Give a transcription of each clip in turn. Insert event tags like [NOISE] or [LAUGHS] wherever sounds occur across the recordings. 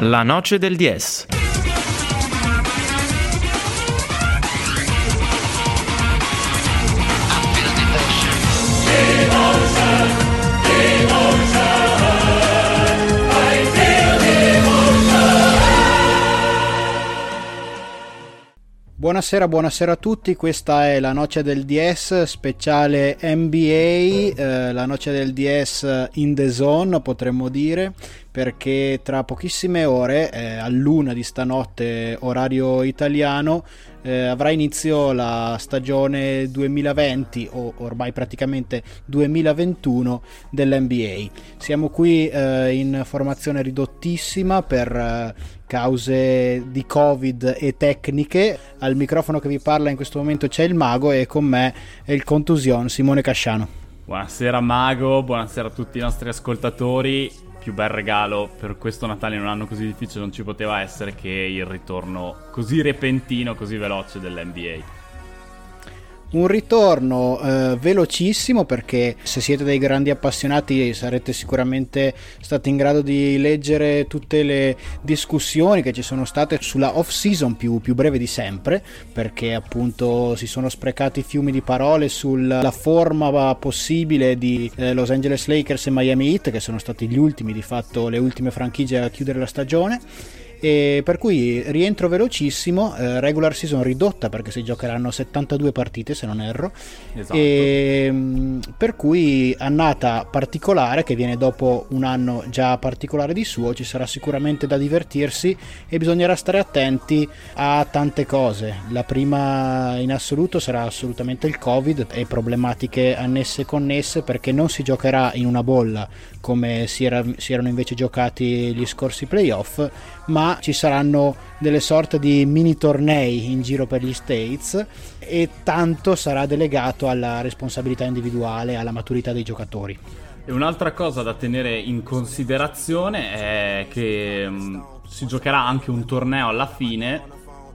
La noce del 10. Buonasera, buonasera a tutti, questa è la Noce del DS speciale NBA, eh, la Noce del DS in the zone potremmo dire, perché tra pochissime ore, eh, luna di stanotte orario italiano, eh, avrà inizio la stagione 2020 o ormai praticamente 2021 dell'NBA. Siamo qui eh, in formazione ridottissima per eh, cause di covid e tecniche. Al microfono che vi parla in questo momento c'è il mago e con me è il contusion Simone Casciano. Buonasera mago. Buonasera a tutti i nostri ascoltatori. Più bel regalo per questo Natale in un anno così difficile non ci poteva essere che il ritorno così repentino così veloce dell'NBA un ritorno eh, velocissimo perché se siete dei grandi appassionati sarete sicuramente stati in grado di leggere tutte le discussioni che ci sono state sulla off season più, più breve di sempre perché appunto si sono sprecati fiumi di parole sulla forma possibile di eh, Los Angeles Lakers e Miami Heat che sono stati gli ultimi di fatto le ultime franchigie a chiudere la stagione e per cui rientro velocissimo, eh, regular season ridotta perché si giocheranno 72 partite se non erro, esatto. e, mm, per cui annata particolare che viene dopo un anno già particolare di suo, ci sarà sicuramente da divertirsi e bisognerà stare attenti a tante cose. La prima in assoluto sarà assolutamente il Covid e problematiche annesse e connesse perché non si giocherà in una bolla come si, era, si erano invece giocati gli scorsi playoff, ma ci saranno delle sorte di mini tornei in giro per gli States e tanto sarà delegato alla responsabilità individuale, alla maturità dei giocatori. E un'altra cosa da tenere in considerazione è che mm, si giocherà anche un torneo alla fine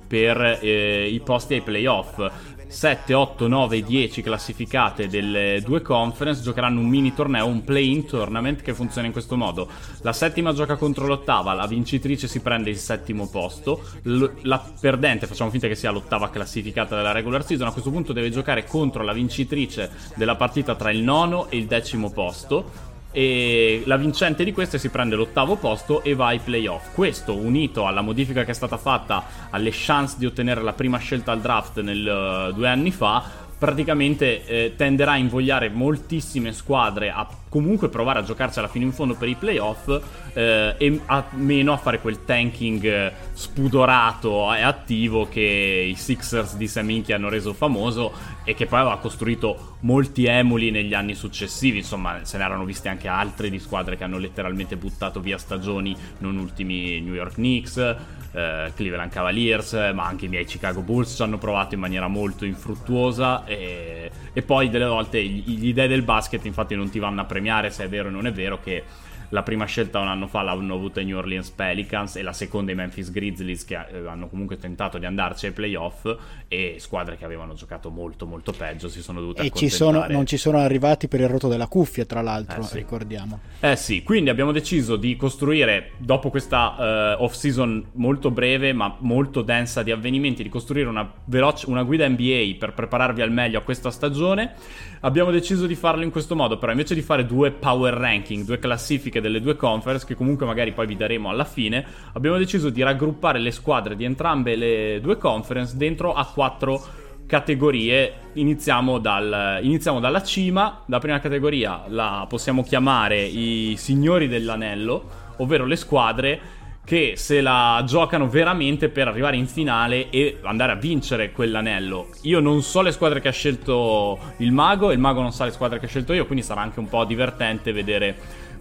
per eh, i posti ai playoff. 7, 8, 9 10 classificate delle due conference giocheranno un mini torneo, un play-in tournament che funziona in questo modo. La settima gioca contro l'ottava, la vincitrice si prende il settimo posto, la perdente, facciamo finta che sia l'ottava classificata della regular season, a questo punto deve giocare contro la vincitrice della partita tra il nono e il decimo posto e la vincente di queste si prende l'ottavo posto e va ai playoff. Questo unito alla modifica che è stata fatta alle chance di ottenere la prima scelta al draft nel, uh, due anni fa praticamente eh, tenderà a invogliare moltissime squadre a comunque provare a giocarsi alla fine in fondo per i playoff eh, e a meno a fare quel tanking eh, spudorato e attivo che i Sixers di Saminchi hanno reso famoso e che poi aveva costruito molti emuli negli anni successivi. Insomma se ne erano viste anche altre di squadre che hanno letteralmente buttato via stagioni non ultimi New York Knicks eh, Cleveland Cavaliers, ma anche i miei Chicago Bulls ci hanno provato in maniera molto infruttuosa e, e poi delle volte gli, gli dei del basket infatti non ti vanno a premiare se è vero o non è vero che la prima scelta un anno fa l'hanno avuta i New Orleans Pelicans e la seconda i Memphis Grizzlies che eh, hanno comunque tentato di andarci ai playoff e squadre che avevano giocato molto molto peggio si sono dovute e ci sono, non ci sono arrivati per il rotto della cuffia tra l'altro eh sì. ricordiamo. Eh sì quindi abbiamo deciso di costruire dopo questa uh, off season molto breve ma molto densa di avvenimenti di costruire una, veloce, una guida NBA per prepararvi al meglio a questa stagione. Abbiamo deciso di farlo in questo modo però invece di fare due power ranking due classifiche classifiche delle due conference, che comunque magari poi vi daremo alla fine, abbiamo deciso di raggruppare le squadre di entrambe le due conference dentro a quattro categorie. Iniziamo, dal, iniziamo dalla cima. La prima categoria la possiamo chiamare i signori dell'anello, ovvero le squadre che se la giocano veramente per arrivare in finale e andare a vincere quell'anello. Io non so le squadre che ha scelto il mago, il mago non sa le squadre che ha scelto io, quindi sarà anche un po' divertente vedere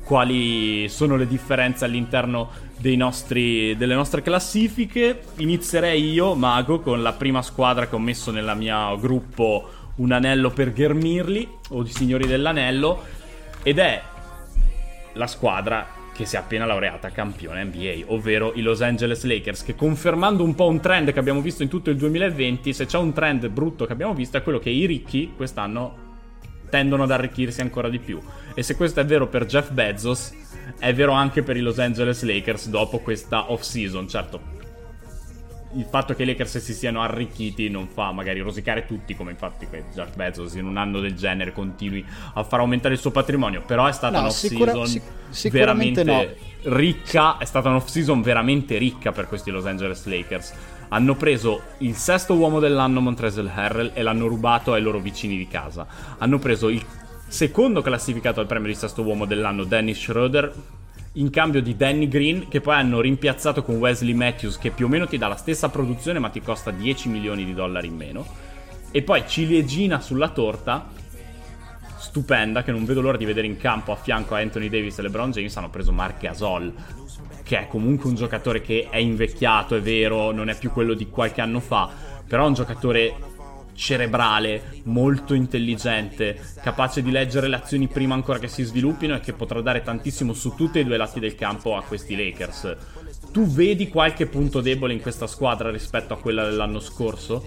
quali sono le differenze all'interno nostri, delle nostre classifiche. Inizierei io, Mago, con la prima squadra che ho messo nel mio gruppo Un anello per Ghermirli, o i Signori dell'Anello, ed è la squadra che si è appena laureata campione NBA, ovvero i Los Angeles Lakers, che confermando un po' un trend che abbiamo visto in tutto il 2020, se c'è un trend brutto che abbiamo visto è quello che i ricchi quest'anno tendono ad arricchirsi ancora di più. E se questo è vero per Jeff Bezos, è vero anche per i Los Angeles Lakers dopo questa off-season. Certo, il fatto che i Lakers si siano arricchiti non fa magari rosicare tutti, come infatti Jeff Bezos in un anno del genere continui a far aumentare il suo patrimonio. Però è stata no, un'off-season sic- veramente no. ricca. È stata un'off-season veramente ricca per questi Los Angeles Lakers. Hanno preso il sesto uomo dell'anno Montrezl Harrell e l'hanno rubato ai loro vicini di casa. Hanno preso il secondo classificato al premio di sesto uomo dell'anno Dennis Schroeder in cambio di Danny Green che poi hanno rimpiazzato con Wesley Matthews che più o meno ti dà la stessa produzione ma ti costa 10 milioni di dollari in meno. E poi ciliegina sulla torta stupenda che non vedo l'ora di vedere in campo a fianco a Anthony Davis e LeBron James hanno preso Mark Gasol che è comunque un giocatore che è invecchiato, è vero, non è più quello di qualche anno fa, però è un giocatore cerebrale, molto intelligente, capace di leggere le azioni prima ancora che si sviluppino e che potrà dare tantissimo su tutti e due lati del campo a questi Lakers. Tu vedi qualche punto debole in questa squadra rispetto a quella dell'anno scorso?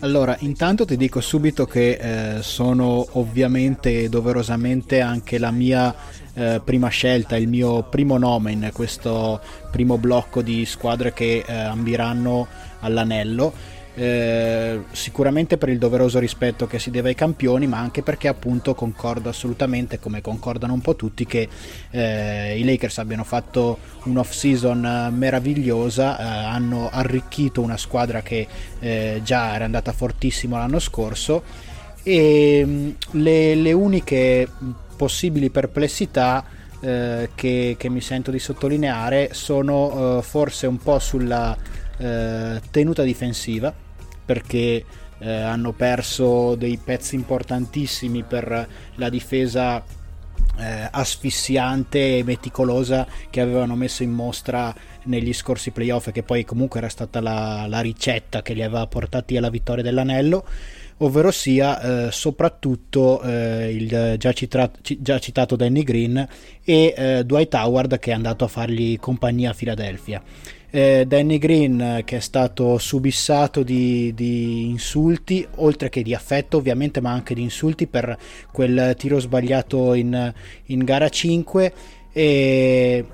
Allora, intanto ti dico subito che eh, sono ovviamente doverosamente anche la mia eh, prima scelta, il mio primo nome in questo primo blocco di squadre che eh, ambiranno all'anello. Eh, sicuramente per il doveroso rispetto che si deve ai campioni, ma anche perché appunto concordo assolutamente, come concordano un po' tutti, che eh, i Lakers abbiano fatto un'off season meravigliosa, eh, hanno arricchito una squadra che eh, già era andata fortissimo l'anno scorso e mm, le, le uniche possibili perplessità eh, che, che, mi sento di sottolineare sono eh, forse un po' sulla eh, tenuta difensiva perché eh, hanno perso dei pezzi importantissimi per la difesa eh, asfissiante e meticolosa che avevano messo in mostra negli scorsi playoff e che poi comunque era stata la, la ricetta che li aveva portati alla vittoria dell'anello ovvero sia eh, soprattutto eh, il già, citato, già, citato Danny Green e eh, Dwight Howard che è andato a fargli compagnia a Philadelphia. Eh, Danny Green che è stato subissato di, di, insulti, oltre che di affetto ovviamente, ma anche di insulti per quel tiro sbagliato in, in gara 5 e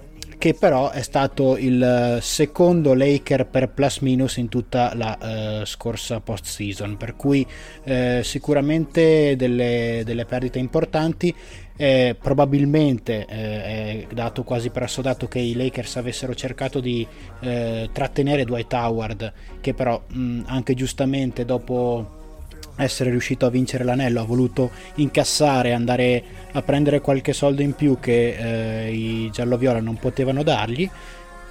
che però è stato il secondo Laker per plus minus in tutta la uh, scorsa post season per cui uh, sicuramente delle, delle, perdite importanti eh, probabilmente eh, è dato quasi per assodato che i Lakers avessero cercato di eh, trattenere Dwight Howard che però mh, anche giustamente dopo essere riuscito a vincere l'anello, ha voluto incassare, andare a prendere qualche soldo in più che eh, i giallo-viola non potevano dargli.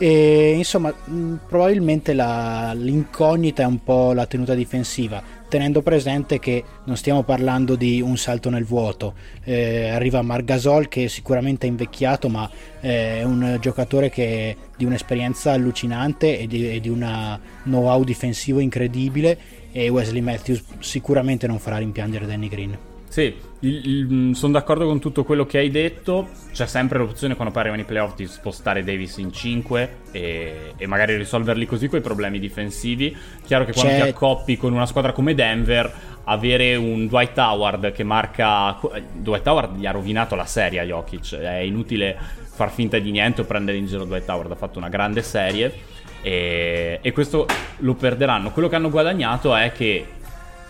E insomma, mh, probabilmente la, l'incognita è un po' la tenuta difensiva, tenendo presente che non stiamo parlando di un salto nel vuoto. Eh, arriva Margasol che sicuramente è invecchiato, ma eh, è un giocatore che di un'esperienza allucinante e di, e di un know-how difensivo incredibile e Wesley Matthews sicuramente non farà rimpiangere Danny Green. Sì, mm, sono d'accordo con tutto quello che hai detto. C'è sempre l'opzione quando arrivano i playoff di spostare Davis in 5 e, e magari risolverli così quei problemi difensivi. Chiaro che quando C'è... ti accoppi con una squadra come Denver, avere un Dwight Howard che marca. Dwight Howard gli ha rovinato la serie a Jokic. È inutile far finta di niente o prendere in giro Dwight Howard. Ha fatto una grande serie e, e questo lo perderanno. Quello che hanno guadagnato è che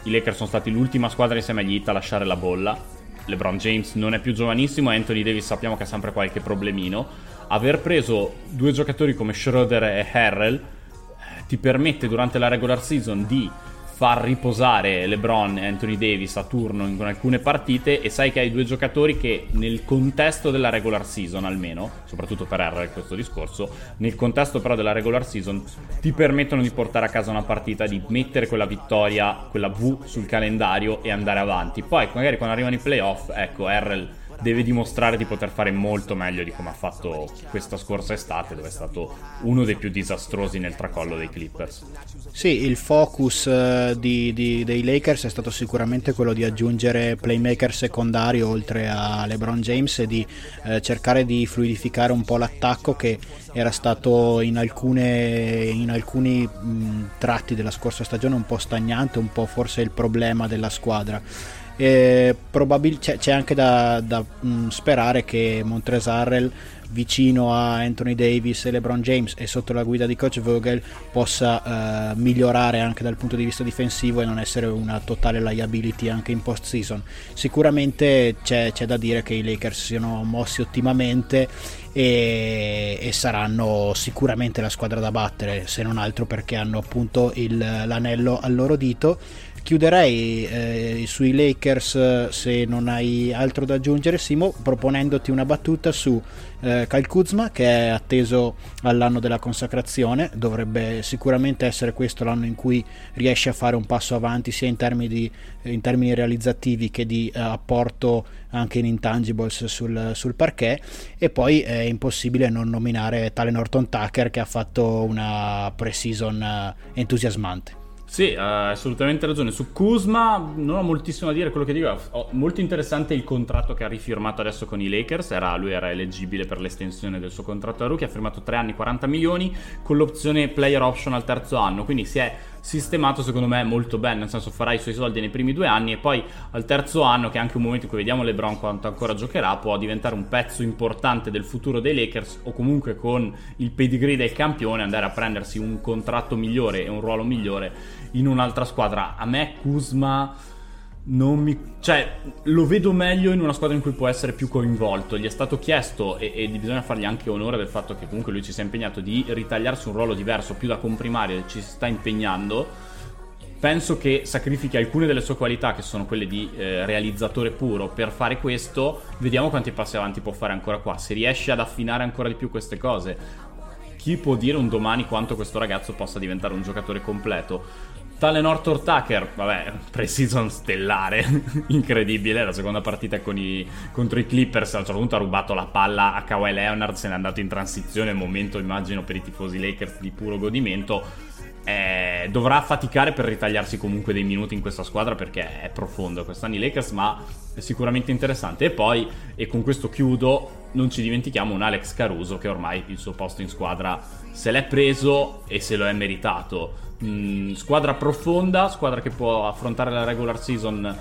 i Lakers sono stati l'ultima squadra insieme agli Heat a lasciare la bolla. LeBron James non è più giovanissimo, Anthony Davis sappiamo che ha sempre qualche problemino. Aver preso due giocatori come Schroeder e Harrell eh, ti permette durante la regular season di far riposare LeBron e Anthony Davis a turno in alcune partite e sai che hai due giocatori che nel contesto della regular season almeno, soprattutto per R questo discorso, nel contesto però della regular season ti permettono di portare a casa una partita, di mettere quella vittoria, quella V sul calendario e andare avanti. Poi magari quando arrivano i playoff, ecco, Errol deve dimostrare di poter fare molto meglio di come ha fatto questa scorsa estate, dove è stato uno dei più disastrosi nel tracollo dei Clippers. Sì, il focus uh, di, di, dei Lakers è stato sicuramente quello di aggiungere playmaker secondari oltre a LeBron James e di uh, cercare di fluidificare un po' l'attacco che era stato in, alcune, in alcuni mh, tratti della scorsa stagione un po' stagnante, un po' forse il problema della squadra. Probabil- c'è, c'è, anche da, da mh, sperare che Montrezarrel vicino a Anthony Davis e LeBron James e sotto la guida di coach Vogel possa uh, migliorare anche dal punto di vista difensivo e non essere una totale liability anche in post season. Sicuramente c'è, c'è da dire che i Lakers siano mossi ottimamente e, e, saranno sicuramente la squadra da battere se non altro perché hanno appunto il, l'anello al loro dito chiuderei eh, sui Lakers se non hai altro da aggiungere Simo proponendoti una battuta su eh, Kyle Kuzma che è atteso all'anno della consacrazione. Dovrebbe sicuramente essere questo l'anno in cui riesce a fare un passo avanti sia in termini, di, in termini realizzativi che di eh, apporto anche in intangibles sul, sul parquet. E poi è impossibile non nominare tale Norton Tucker che ha fatto una pre-season eh, entusiasmante sì, ha assolutamente ragione. Su Kuzma non ho moltissimo da dire, quello che dico è molto interessante il contratto che ha rifirmato adesso con i Lakers, era, lui era eleggibile per l'estensione del suo contratto a rookie, ha firmato 3 anni 40 milioni con l'opzione player option al terzo anno, quindi si è sistemato secondo me molto bene, nel senso farà i suoi soldi nei primi due anni e poi al terzo anno, che è anche un momento in cui vediamo LeBron quanto ancora giocherà, può diventare un pezzo importante del futuro dei Lakers o comunque con il pedigree del campione andare a prendersi un contratto migliore e un ruolo migliore in un'altra squadra. A me Kuzma non mi... cioè lo vedo meglio in una squadra in cui può essere più coinvolto. Gli è stato chiesto e, e bisogna fargli anche onore del fatto che comunque lui ci si è impegnato di ritagliarsi un ruolo diverso più da comprimario ci sta impegnando. Penso che sacrifichi alcune delle sue qualità che sono quelle di eh, realizzatore puro. Per fare questo vediamo quanti passi avanti può fare ancora qua. Se riesce ad affinare ancora di più queste cose chi può dire un domani quanto questo ragazzo possa diventare un giocatore completo Tale Northor Tucker, vabbè, pre-season stellare, [LAUGHS] incredibile, la seconda partita i, contro i Clippers, a un certo punto ha rubato la palla a Kawhi Leonard, se n'è andato in transizione, momento immagino per i tifosi Lakers di puro godimento, eh, dovrà faticare per ritagliarsi comunque dei minuti in questa squadra perché è profondo quest'anno i Lakers, ma è sicuramente interessante. E poi, e con questo chiudo, non ci dimentichiamo un Alex Caruso che ormai il suo posto in squadra se l'è preso e se lo è meritato mm, squadra profonda, squadra che può affrontare la regular season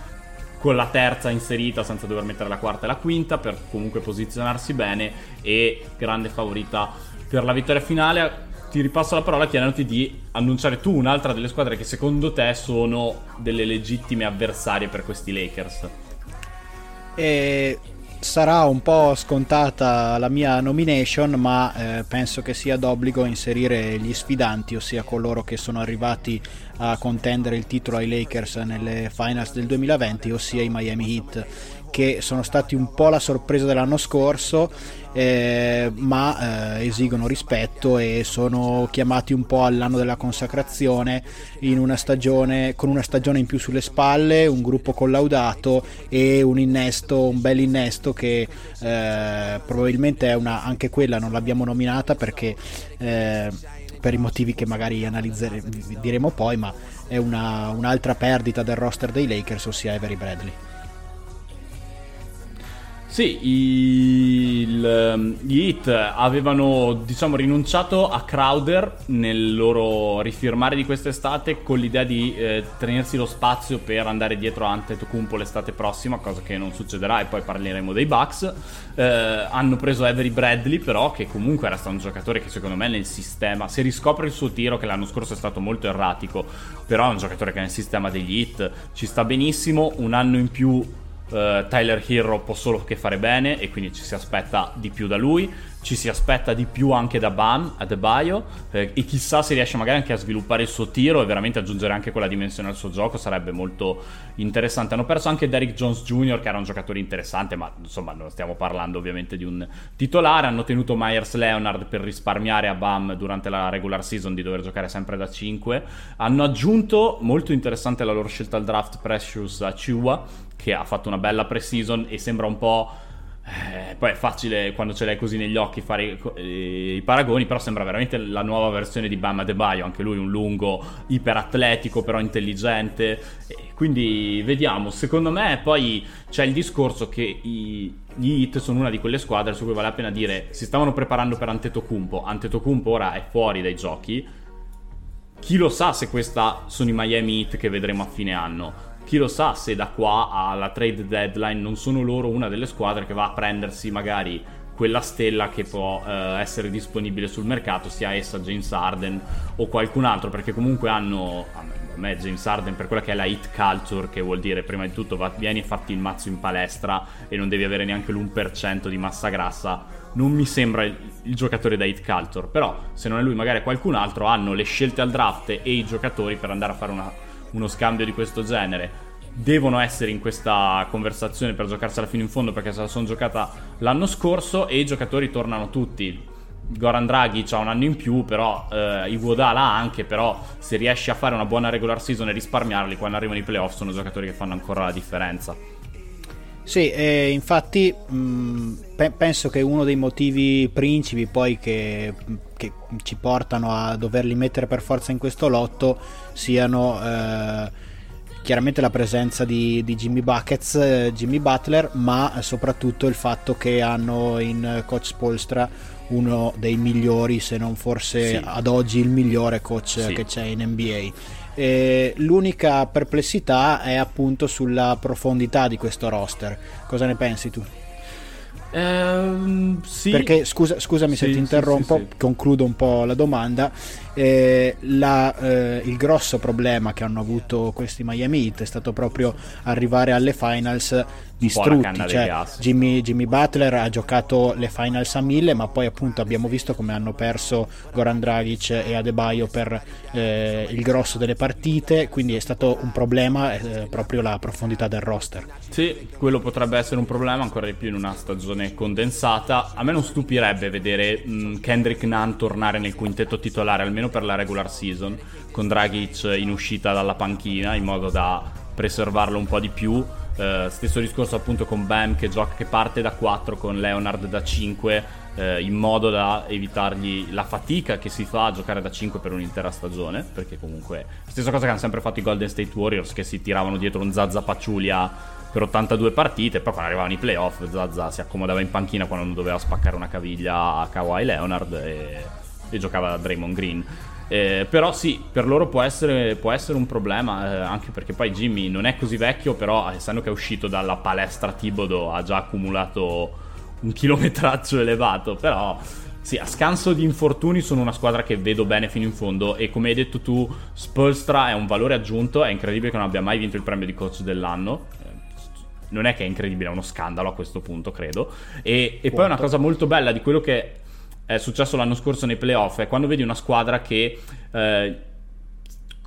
con la terza inserita senza dover mettere la quarta e la quinta per comunque posizionarsi bene e grande favorita per la vittoria finale. Ti ripasso la parola chiedendoti di annunciare tu un'altra delle squadre che secondo te sono delle legittime avversarie per questi Lakers. E sarà un po' scontata la mia nomination, ma eh, penso che sia d'obbligo inserire gli sfidanti, ossia coloro che sono arrivati a contendere il titolo ai Lakers nelle finals del 2020, ossia i Miami Heat che sono stati un po' la sorpresa dell'anno scorso, eh, ma eh, esigono rispetto e sono chiamati un po' all'anno della consacrazione una stagione, con una stagione in più sulle spalle, un gruppo collaudato e un innesto, un bel innesto che eh, probabilmente è una, anche quella non l'abbiamo nominata perché eh, per i motivi che magari analizzeremo poi, ma è una, un'altra perdita del roster dei Lakers, ossia Avery Bradley. Sì, il, ehm, gli Heat avevano diciamo rinunciato a Crowder nel loro rifirmare di quest'estate con l'idea di eh, tenersi lo spazio per andare dietro a Antetokounmpo l'estate prossima, cosa che non succederà e poi parleremo dei Bucks. Eh, hanno preso Avery Bradley però che comunque era stato un giocatore che secondo me nel sistema, se riscopre il suo tiro che l'anno scorso è stato molto erratico, però è un giocatore che nel sistema degli Heat ci sta benissimo, un anno in più Uh, Tyler Hero può solo che fare bene e quindi ci si aspetta di più da lui ci si aspetta di più anche da Bam, Adebayo eh, e chissà se riesce magari anche a sviluppare il suo tiro e veramente aggiungere anche quella dimensione al suo gioco sarebbe molto interessante. Hanno perso anche Derrick Jones Jr. che era un giocatore interessante ma insomma non stiamo parlando ovviamente di un titolare, hanno tenuto Myers Leonard per risparmiare a Bam durante la regular season di dover giocare sempre da 5, hanno aggiunto molto interessante la loro scelta al draft Precious a Chihuahua che ha fatto una bella pre-season e sembra un po' Eh, poi è facile quando ce l'hai così negli occhi fare i, i paragoni, però sembra veramente la nuova versione di Bam Adebayo, anche lui un lungo iperatletico però intelligente. E quindi vediamo, secondo me poi c'è il discorso che i, gli Heat sono una di quelle squadre su cui vale la pena dire si stavano preparando per Antetokounmpo, Antetokounmpo ora è fuori dai giochi. Chi lo sa se questa sono i Miami Heat che vedremo a fine anno chi lo sa se da qua alla trade deadline non sono loro una delle squadre che va a prendersi magari quella stella che può eh, essere disponibile sul mercato, sia essa James Harden o qualcun altro, perché comunque hanno a me James Harden per quella che è la hit culture, che vuol dire prima di tutto va, vieni a farti il mazzo in palestra e non devi avere neanche l'1% di massa grassa, non mi sembra il, il giocatore da hit culture, però se non è lui magari qualcun altro hanno le scelte al draft e i giocatori per andare a fare una uno scambio di questo genere devono essere in questa conversazione per giocarsela fino in fondo perché se la sono giocata l'anno scorso e i giocatori tornano tutti. Goran Draghi ha un anno in più, però eh, Iguodala anche, però se riesci a fare una buona regular season e risparmiarli quando arrivano i playoff sono giocatori che fanno ancora la differenza. Sì, eh, infatti mh, pe- penso che uno dei motivi principi poi che, che, ci portano a doverli mettere per forza in questo lotto siano eh, chiaramente la presenza di, di Jimmy Buckets, eh, Jimmy Butler, ma soprattutto il fatto che hanno in coach Spolstra uno dei migliori, se non forse sì. ad oggi il migliore coach sì. che c'è in NBA eh, l'unica perplessità è appunto sulla profondità di questo roster. Cosa ne pensi tu? Ehm, sì. Perché scusa, scusami sì, se ti interrompo, sì, concludo un po' la domanda. Eh, la, eh, il grosso problema che hanno avuto questi Miami Heat è stato proprio arrivare alle finals distrutti. Cioè, Jimmy, Jimmy, Butler ha giocato le finals a mille, ma poi appunto abbiamo visto come hanno perso Goran Dragic e Adebayo per eh, il grosso delle partite, quindi è stato un problema eh, proprio la profondità del roster. Sì, quello potrebbe essere un problema ancora di più in una stagione condensata. A me non stupirebbe vedere mh, mm, Kendrick Nunn tornare nel quintetto titolare almeno almeno per la regular season, con Dragic in uscita dalla panchina in modo da preservarlo un po' di più. Uh, stesso discorso appunto con Bam che, gioca, che parte da 4 con Leonard da 5 uh, eh, in modo da evitargli la fatica che si fa a giocare da 5 per un'intera stagione perché comunque stessa cosa che hanno sempre fatto i Golden State Warriors che si tiravano dietro un Zazza Paciulia per 82 partite poi quando arrivavano i playoff Zazza si accomodava in panchina quando non doveva spaccare una caviglia a Kawhi Leonard e e giocava Draymond Green. Eh, però sì, per loro può essere, può essere un problema, eh, anche perché poi Jimmy non è così vecchio, però essendo che è uscito dalla palestra Tibodo ha già accumulato un chilometraggio [LAUGHS] elevato, però sì, a scanso di infortuni sono una squadra che vedo bene fino in fondo e come hai detto tu, Spolstra è un valore aggiunto, è incredibile che non abbia mai vinto il premio di coach dell'anno. Eh, non è che è incredibile, è uno scandalo a questo punto, credo. E, e poi una cosa molto bella di quello che è successo l'anno scorso nei playoff, è quando vedi una squadra che eh,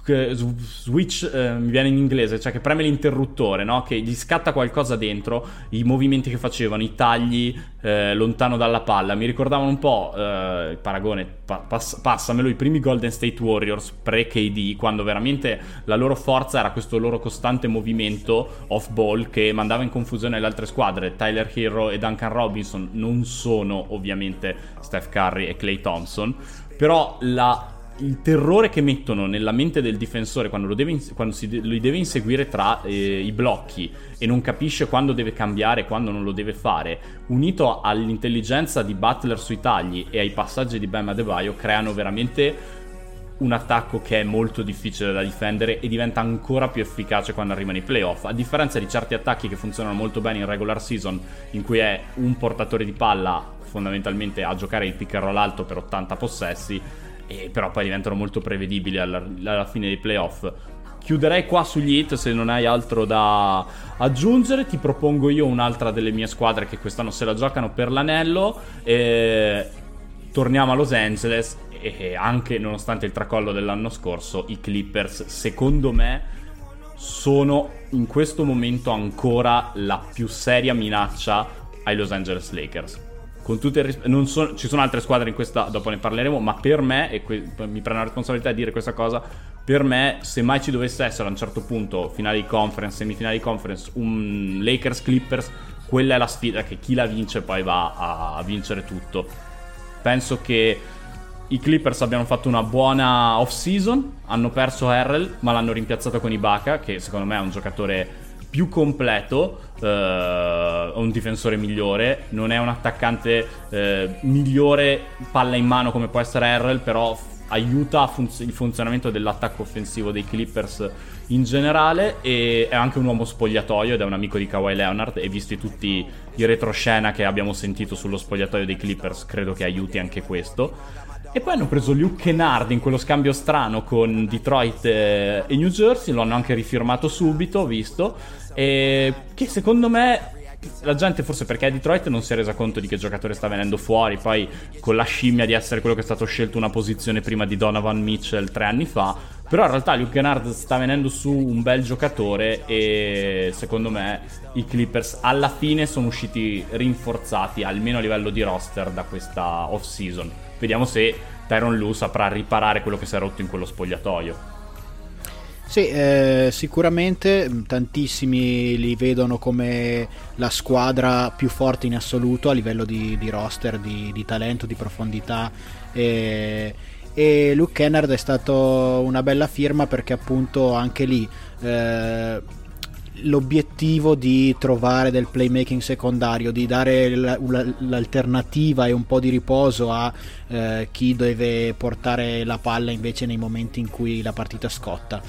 switch eh, mi viene in inglese, cioè che preme l'interruttore, no? che gli scatta qualcosa dentro, i movimenti che facevano, i tagli eh, lontano dalla palla, mi ricordavano un po' eh, il paragone, pa- pass- passamelo, i primi Golden State Warriors pre-KD, quando veramente la loro forza era questo loro costante movimento off-ball che mandava in confusione le altre squadre. Tyler Hero e Duncan Robinson non sono ovviamente Steph Curry e Clay Thompson, però la il terrore che mettono nella mente del difensore quando, deve, quando si, lo deve inseguire tra eh, i blocchi e non capisce quando deve cambiare e quando non lo deve fare, unito all'intelligenza di Butler sui tagli e ai passaggi di Bam Adebayo, creano veramente un attacco che è molto difficile da difendere e diventa ancora più efficace quando arrivano i playoff. A differenza di certi attacchi che funzionano molto bene in regular season, in cui è un portatore di palla fondamentalmente a giocare il pick and roll alto per 80 possessi, e però poi diventano molto prevedibili alla, alla fine dei playoff. Chiuderei qua sugli hit se non hai altro da aggiungere. Ti propongo io un'altra delle mie squadre che quest'anno se la giocano per l'anello. E torniamo a Los Angeles e anche nonostante il tracollo dell'anno scorso, i Clippers secondo me sono in questo momento ancora la più seria minaccia ai Los Angeles Lakers con tutto il rispetto, so, ci sono altre squadre in questa, dopo ne parleremo, ma per me, e que- mi prendo la responsabilità di dire questa cosa, per me, se mai ci dovesse essere a un certo punto, finale di conference, semifinale di conference, un Lakers Clippers, quella è la sfida che chi la vince poi va a vincere tutto. Penso che i Clippers abbiano fatto una buona off-season, hanno perso Harrell, ma l'hanno rimpiazzato con Ibaka, che secondo me è un giocatore più completo, eh, un difensore migliore, non è un attaccante eh, migliore palla in mano come può essere Harrell, però aiuta funz- il funzionamento dell'attacco offensivo dei Clippers in generale. E è anche un uomo spogliatoio ed è un amico di Kawhi Leonard. E visti tutti i retroscena che abbiamo sentito sullo spogliatoio dei Clippers credo che aiuti anche questo. E poi hanno preso Luke Kennard in quello scambio strano con Detroit e New Jersey. Lo hanno anche rifirmato subito visto e che secondo me la gente forse perché è Detroit non si è resa conto di che giocatore sta venendo fuori, poi con la scimmia di essere quello che è stato scelto una posizione prima di Donovan Mitchell tre anni fa, però in realtà Luke Kennard sta venendo su un bel giocatore e secondo me i Clippers alla fine sono usciti rinforzati almeno a livello di roster da questa off season. Vediamo se Tyron Lu saprà riparare quello che si è rotto in quello spogliatoio. Sì, eh, sicuramente tantissimi li vedono come la squadra più forte in assoluto a livello di, di roster, di, di, talento, di profondità. E, e Luke Kennard è stato una bella firma perché appunto anche lì eh, l'obiettivo di trovare del playmaking secondario, di dare l'alternativa e un po' di riposo a eh, chi deve portare la palla invece nei momenti in cui la partita scotta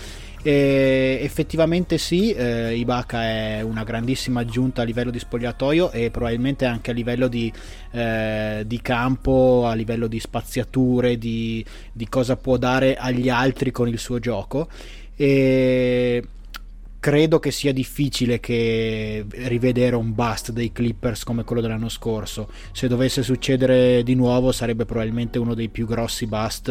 e effettivamente sì, eh, Ibaka è una grandissima aggiunta a livello di spogliatoio e probabilmente anche a livello di, eh, di campo, a livello di spaziature, di, di cosa può dare agli altri con il suo gioco. E credo che sia difficile che rivedere un bust dei Clippers come quello dell'anno scorso. Se dovesse succedere di nuovo sarebbe probabilmente uno dei più grossi bust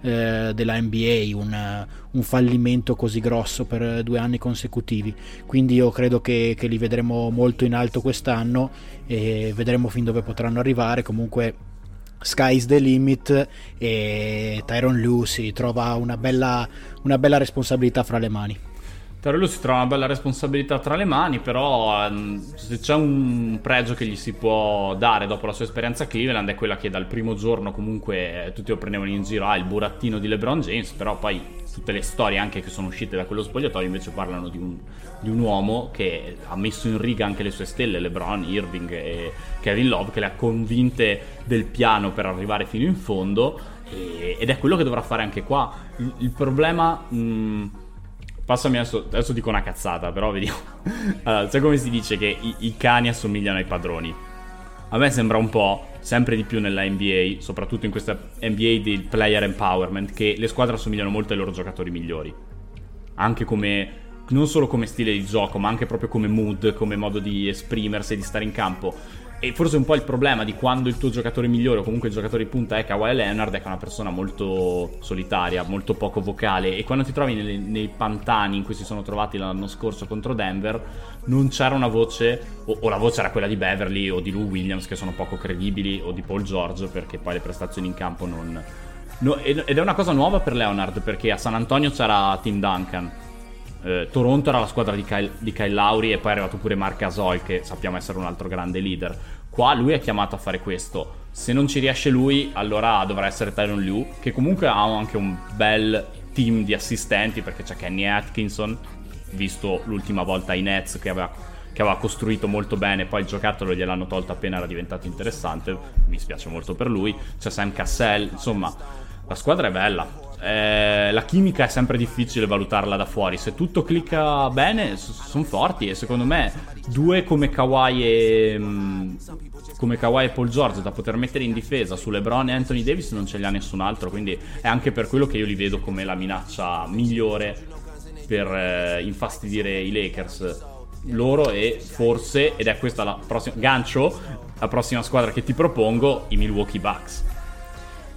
eh, della NBA, un, un, fallimento così grosso per due anni consecutivi. Quindi io credo che, che li vedremo molto in alto quest'anno e vedremo fin dove potranno arrivare. Comunque sky's the limit e Tyron si trova una bella, una bella responsabilità fra le mani. Tarello si trova una bella responsabilità tra le mani, però um, se c'è un pregio che gli si può dare dopo la sua esperienza a Cleveland è quella che dal primo giorno comunque eh, tutti lo prendevano in giro, ah il burattino di LeBron James, però poi tutte le storie anche che sono uscite da quello spogliatoio invece parlano di un, di un uomo che ha messo in riga anche le sue stelle, LeBron, Irving e Kevin Love, che le ha convinte del piano per arrivare fino in fondo ed è quello che dovrà fare anche qua. Il, il problema... Mh, Passami adesso, adesso dico una cazzata, però vediamo. [LAUGHS] allora, sai come si dice che i, i, cani assomigliano ai padroni? A me sembra un po', sempre di più nella NBA, soprattutto in questa NBA del player empowerment, che le squadre assomigliano molto ai loro giocatori migliori. Anche come, non solo come stile di gioco, ma anche proprio come mood, come modo di esprimersi e di stare in campo e forse un po' il problema di quando il tuo giocatore migliore o comunque il giocatore di punta è Kawhi Leonard è che è una persona molto solitaria, molto poco vocale. E quando ti trovi nei, nei pantani in cui si sono trovati l'anno scorso contro Denver non c'era una voce o, o, la voce era quella di Beverly o di Lou Williams che sono poco credibili o di Paul George perché poi le prestazioni in campo non... No, ed è una cosa nuova per Leonard perché a San Antonio c'era Tim Duncan eh, Toronto era la squadra di Kyle, di Kyle Lauri e poi è arrivato pure Marc Gasol che sappiamo essere un altro grande leader. Qua lui è chiamato a fare questo. Se non ci riesce lui, allora dovrà essere Tyron Liu, che comunque ha anche un bel team di assistenti perché c'è Kenny Atkinson, visto l'ultima volta i Nets che aveva, che aveva costruito molto bene, poi il giocattolo gliel'hanno tolto appena era diventato interessante, mi spiace molto per lui, c'è Sam Cassell, insomma la squadra è bella, eh, la chimica è sempre difficile valutarla da fuori. Se tutto clicca bene, sono forti. E secondo me, due come Kawhi e. Mm, come Kawhi e Paul George da poter mettere in difesa su LeBron e Anthony Davis non ce li ha nessun altro. Quindi è anche per quello che io li vedo come la minaccia migliore per eh, infastidire i Lakers. Loro e forse, ed è questa la prossima gancio, la prossima squadra che ti propongo, i Milwaukee Bucks.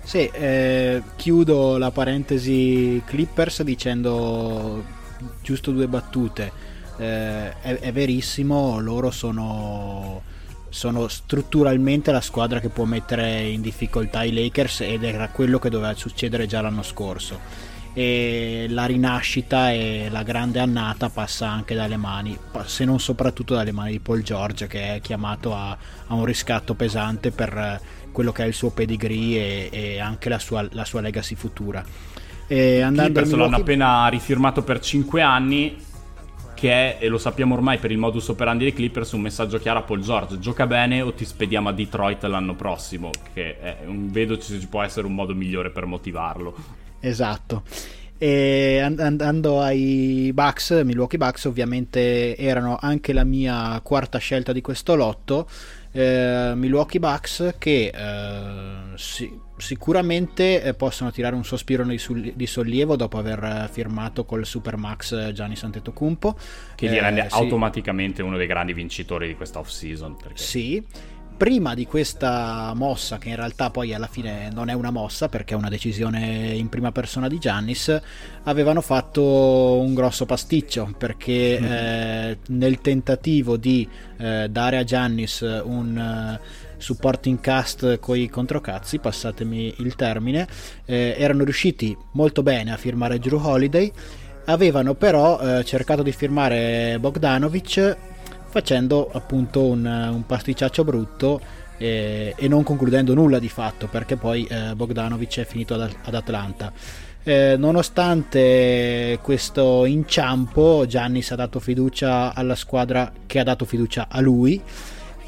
Sì, eh, chiudo la parentesi Clippers dicendo giusto due battute. Eh, è, è, verissimo, loro sono, sono, strutturalmente la squadra che può mettere in difficoltà i Lakers ed era quello che doveva succedere già l'anno scorso. e la rinascita e la grande annata passa anche dalle mani, se non soprattutto dalle mani di Paul George che è chiamato a, a un riscatto pesante per quello che è il suo pedigree e, e anche la sua, la sua legacy futura. E andando Clippers Milwaukee... l'hanno appena rifirmato per 5 anni che è, e lo sappiamo ormai per il modus operandi dei Clippers, un messaggio chiaro a Paul George, gioca bene o ti spediamo a Detroit l'anno prossimo, che è, vedo se ci può essere un modo migliore per motivarlo. Esatto. E andando ai Bucks, Milwaukee Bucks ovviamente erano anche la mia quarta scelta di questo lotto. Eh, Milwaukee Bucks che eh, sì, sicuramente eh, possono tirare un sospiro di, sollievo dopo aver firmato col Supermax Gianni Santetocumpo che gli rende sì. automaticamente uno dei grandi vincitori di questa off season perché... sì prima di questa mossa, che in realtà poi alla fine non è una mossa perché è una decisione in prima persona di Giannis, avevano fatto un grosso pasticcio perché mm-hmm. eh, nel tentativo di eh, dare a Giannis un... Uh, supporting cast coi controcazzi, passatemi il termine, eh, erano riusciti molto bene a firmare Drew Holiday, avevano però eh, cercato di firmare Bogdanovic facendo appunto un, un pasticciaccio brutto e, e, non concludendo nulla di fatto perché poi eh, Bogdanovic è finito ad, ad Atlanta. Eh, nonostante questo inciampo, Giannis ha dato fiducia alla squadra che ha dato fiducia a lui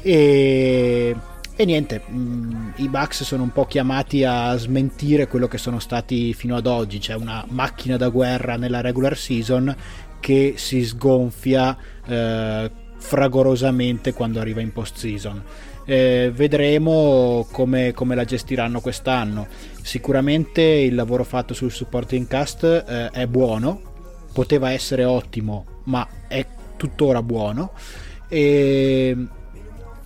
e, e niente, mm, i Bucks sono un po' chiamati a smentire quello che sono stati fino ad oggi, c'è una macchina da guerra nella regular season che si sgonfia eh, fragorosamente quando arriva in post season. Eh, vedremo come, come, la gestiranno quest'anno. Sicuramente il lavoro fatto sul supporting cast eh, è buono, poteva essere ottimo, ma è tuttora buono. E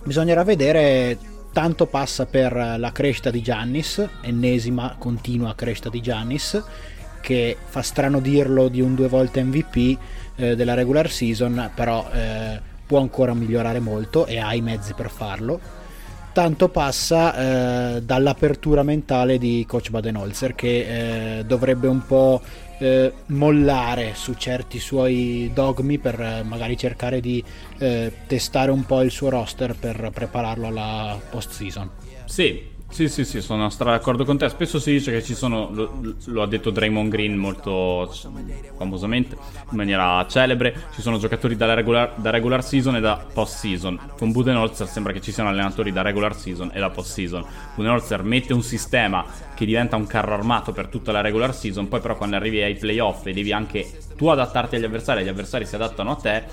bisognerà vedere. Tanto passa per la crescita di Giannis, ennesima continua crescita di Giannis, che fa strano dirlo di un due volte MVP eh, della regular season, però eh, può ancora migliorare molto e ha i mezzi per farlo. Tanto passa eh, dall'apertura mentale di coach Badenholzer che eh, dovrebbe un po' eh, mollare su certi suoi dogmi per eh, magari cercare di eh, testare un po' il suo roster per prepararlo alla post season. Sì, sì, sì, sì, sono stra d'accordo con te. Spesso si dice che ci sono, lo, lo, ha detto Draymond Green molto famosamente, in maniera celebre, ci sono giocatori da regular, da regular season e da post season. Con Budenholzer sembra che ci siano allenatori da regular season e da post season. Budenholzer mette un sistema che diventa un carro armato per tutta la regular season, poi però quando arrivi ai playoff e devi anche tu adattarti agli avversari, gli avversari si adattano a te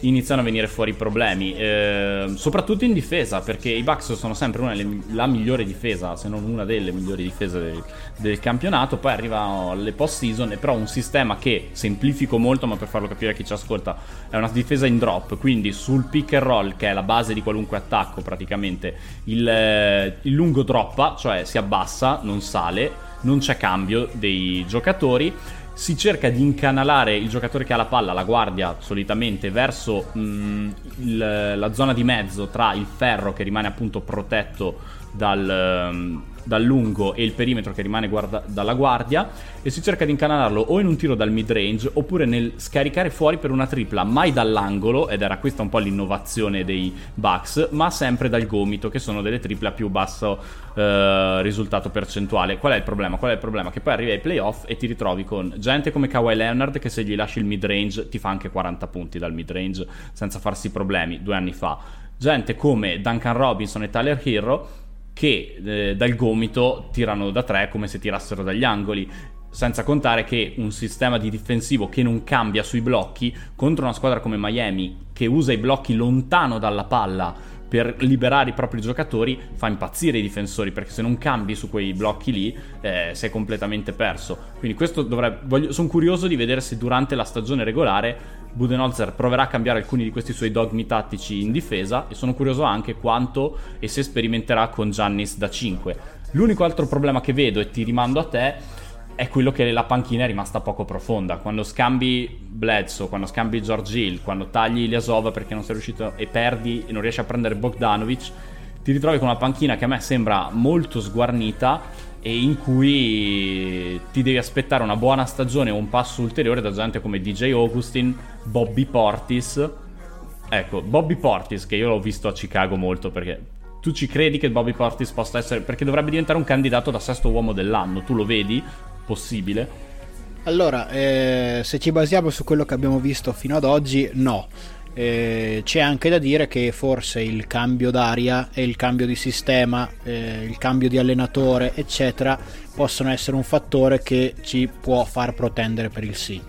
iniziano a venire fuori problemi, eh, soprattutto in difesa, perché i Bucks sono sempre una delle, la migliore difesa, se non una delle migliori difese del, del campionato, poi arrivano alle post season però un sistema che semplifico molto, ma per farlo capire a chi ci ascolta, è una difesa in drop, quindi sul pick and roll, che è la base di qualunque attacco praticamente, il, eh, il lungo droppa, cioè si abbassa, non sale, non c'è cambio dei giocatori si cerca di incanalare il giocatore che ha la palla, la guardia solitamente, verso mh, mm, il, la zona di mezzo tra il ferro che rimane appunto protetto dal, um, dal lungo e il perimetro che rimane guarda- dalla guardia e si cerca di incanalarlo o in un tiro dal mid range oppure nel scaricare fuori per una tripla mai dall'angolo ed era questa un po' l'innovazione dei Bucks ma sempre dal gomito che sono delle triple a più basso eh, risultato percentuale qual è il problema? qual è il problema? che poi arrivi ai playoff e ti ritrovi con gente come Kawhi Leonard che se gli lasci il mid range ti fa anche 40 punti dal mid range senza farsi problemi due anni fa gente come Duncan Robinson e Tyler Hero che eh, dal gomito tirano da tre come se tirassero dagli angoli. Senza contare che un sistema di difensivo che non cambia sui blocchi contro una squadra come Miami che usa i blocchi lontano dalla palla per liberare i propri giocatori fa impazzire i difensori perché se non cambi su quei blocchi lì eh, sei completamente perso. Quindi questo dovrebbe. sono curioso di vedere se durante la stagione regolare Budenholzer proverà a cambiare alcuni di questi suoi dogmi tattici in difesa e sono curioso anche quanto e se sperimenterà con Giannis da 5. L'unico altro problema che vedo e ti rimando a te è quello che la panchina è rimasta poco profonda. Quando scambi Bledsoe, quando scambi George Hill, quando tagli Iliasova perché non sei riuscito e perdi e non riesci a prendere Bogdanovic, ti ritrovi con una panchina che a me sembra molto sguarnita e in cui ti devi aspettare una buona stagione o un passo ulteriore da gente come DJ Augustin, Bobby Portis. Ecco, Bobby Portis, che io l'ho visto a Chicago molto perché tu ci credi che Bobby Portis possa essere. perché dovrebbe diventare un candidato da sesto uomo dell'anno. Tu lo vedi? Possibile? Allora, eh, se ci basiamo su quello che abbiamo visto fino ad oggi, no. Eh, c'è anche da dire che forse il cambio d'aria e il cambio di sistema, eh, il cambio di allenatore, eccetera, possono essere un fattore che ci può far protendere per il sì.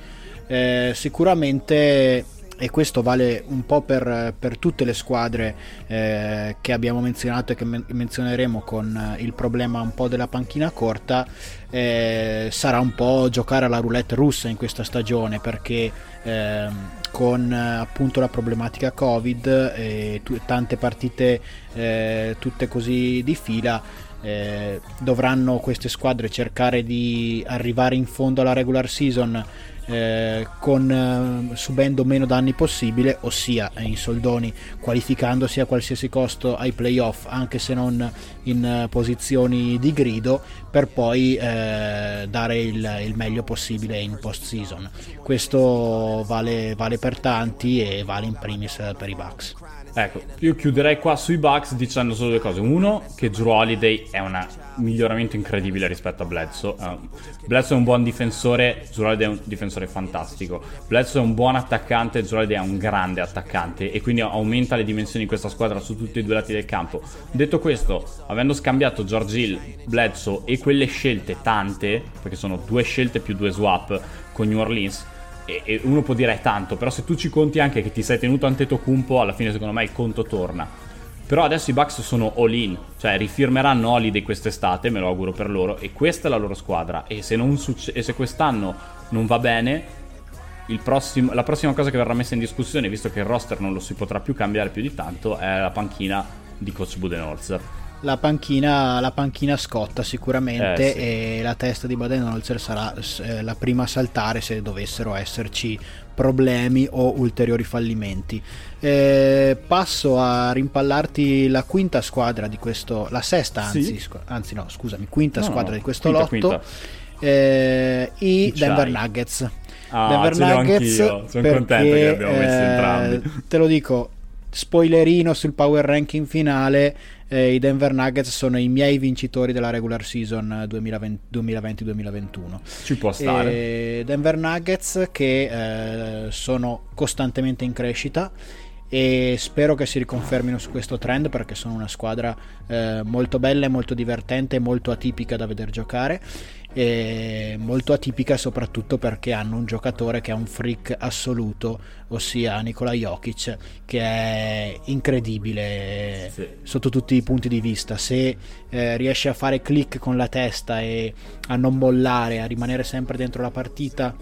Eh, sicuramente e questo vale un po' per, per tutte le squadre eh, che abbiamo menzionato e che men- menzioneremo con il problema un po' della panchina corta eh, sarà un po' giocare alla roulette russa in questa stagione perché eh, con appunto la problematica covid e t- tante partite eh, tutte così di fila eh, dovranno queste squadre cercare di arrivare in fondo alla regular season eh, con, eh, subendo meno danni possibile, ossia in soldoni qualificandosi a qualsiasi costo ai playoff, anche se non in eh, posizioni di grido, per poi eh, dare il, il, meglio possibile in post season. Questo vale, vale per tanti e vale in primis per i Bucks. Ecco, io chiuderei qua sui Bucks dicendo solo due cose. Uno, che Drew Holiday è un miglioramento incredibile rispetto a Bledsoe. Uh, Bledsoe è un buon difensore, Drew Holiday è un difensore fantastico. Bledsoe è un buon attaccante, Drew Holiday è un grande attaccante e quindi aumenta le dimensioni di questa squadra su tutti e due lati del campo. Detto questo, avendo scambiato George Hill, Bledsoe e quelle scelte tante, perché sono due scelte più due swap con New Orleans, e, uno può dire è tanto, però se tu ci conti anche che ti sei tenuto Antetokounmpo, alla fine secondo me il conto torna. Però adesso i Bucks sono all in, cioè rifirmeranno Holiday quest'estate, me lo auguro per loro, e questa è la loro squadra. E se, succe- e se quest'anno non va bene, prossimo- la prossima cosa che verrà messa in discussione, visto che il roster non lo si potrà più cambiare più di tanto, è la panchina di coach Budenholzer la panchina, la panchina scotta sicuramente eh, sì. e la testa di Baden-Holzer sarà eh, la prima a saltare se dovessero esserci problemi o ulteriori fallimenti. Eh, passo a rimpallarti la quinta squadra di questo, la sesta anzi, sì. scu- anzi no scusami, quinta no, squadra no, di questo quinta, lotto, quinta. Eh, i Ci Denver c'hai. Nuggets. Ah, Denver Nuggets sono perché, contento che li abbiamo messi entrambi. Eh, te lo dico, spoilerino sul power ranking finale eh, i Denver Nuggets sono i miei vincitori della regular season 2020-2021. Ci può stare. E Denver Nuggets che eh, sono costantemente in crescita e spero che si riconfermino su questo trend perché sono una squadra eh, molto bella, molto divertente e molto atipica da vedere giocare molto atipica soprattutto perché hanno un giocatore che è un freak assoluto ossia Nikola Jokic che è incredibile sì. sotto tutti i punti di vista se eh, riesce a fare click con la testa e a non mollare a rimanere sempre dentro la partita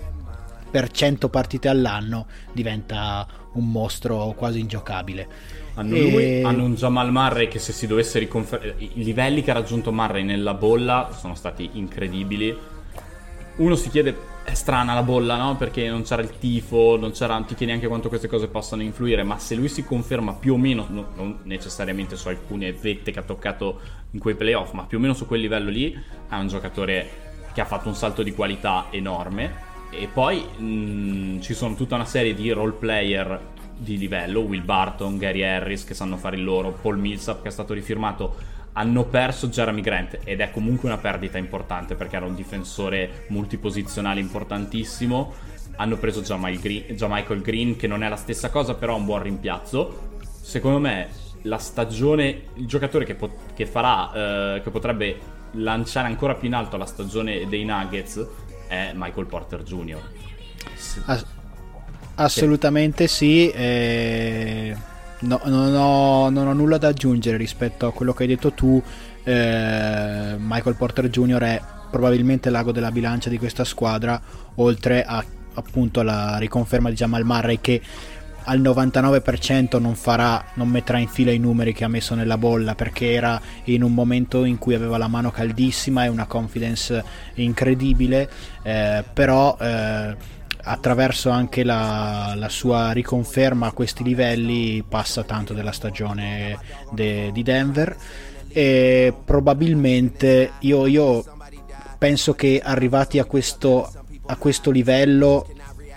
per 100 partite all'anno diventa un mostro quasi ingiocabile. Hanno, e... lui, hanno un Jamal Murray che se si dovesse riconfermare... I livelli che ha raggiunto Murray nella bolla sono stati incredibili. Uno si chiede, è strana la bolla, no? Perché non c'era il tifo, non, c'era, ti chiedi neanche quanto queste cose possano influire, ma se lui si conferma più o meno, no, non necessariamente su alcune vette che ha toccato in quei playoff, ma più o meno su quel livello lì, è un giocatore che ha fatto un salto di qualità enorme e poi mh, mm, ci sono tutta una serie di role player di livello, Will Barton, Gary Harris che sanno fare il loro, Paul Millsap che è stato rifirmato hanno perso Jeremy Grant ed è comunque una perdita importante perché era un difensore multiposizionale importantissimo. Hanno preso Michael Green che non è la stessa cosa, però ha un buon rimpiazzo. Secondo me la stagione, il giocatore che, pot- che farà, eh, che potrebbe lanciare ancora più in alto la stagione dei Nuggets è Michael Porter Jr. Ass- assolutamente sì. Eh, no, non, ho, non, ho, nulla da aggiungere rispetto a quello che hai detto tu. Eh, Michael Porter Jr. è probabilmente l'ago della bilancia di questa squadra, oltre a, appunto alla riconferma di Jamal Murray che al 99% non farà, non metterà in fila i numeri che ha messo nella bolla perché era in un momento in cui aveva la mano caldissima e una confidence incredibile, eh, però eh, attraverso anche la, la, sua riconferma a questi livelli passa tanto della stagione de, di Denver. E probabilmente io, io penso che arrivati a questo, a questo livello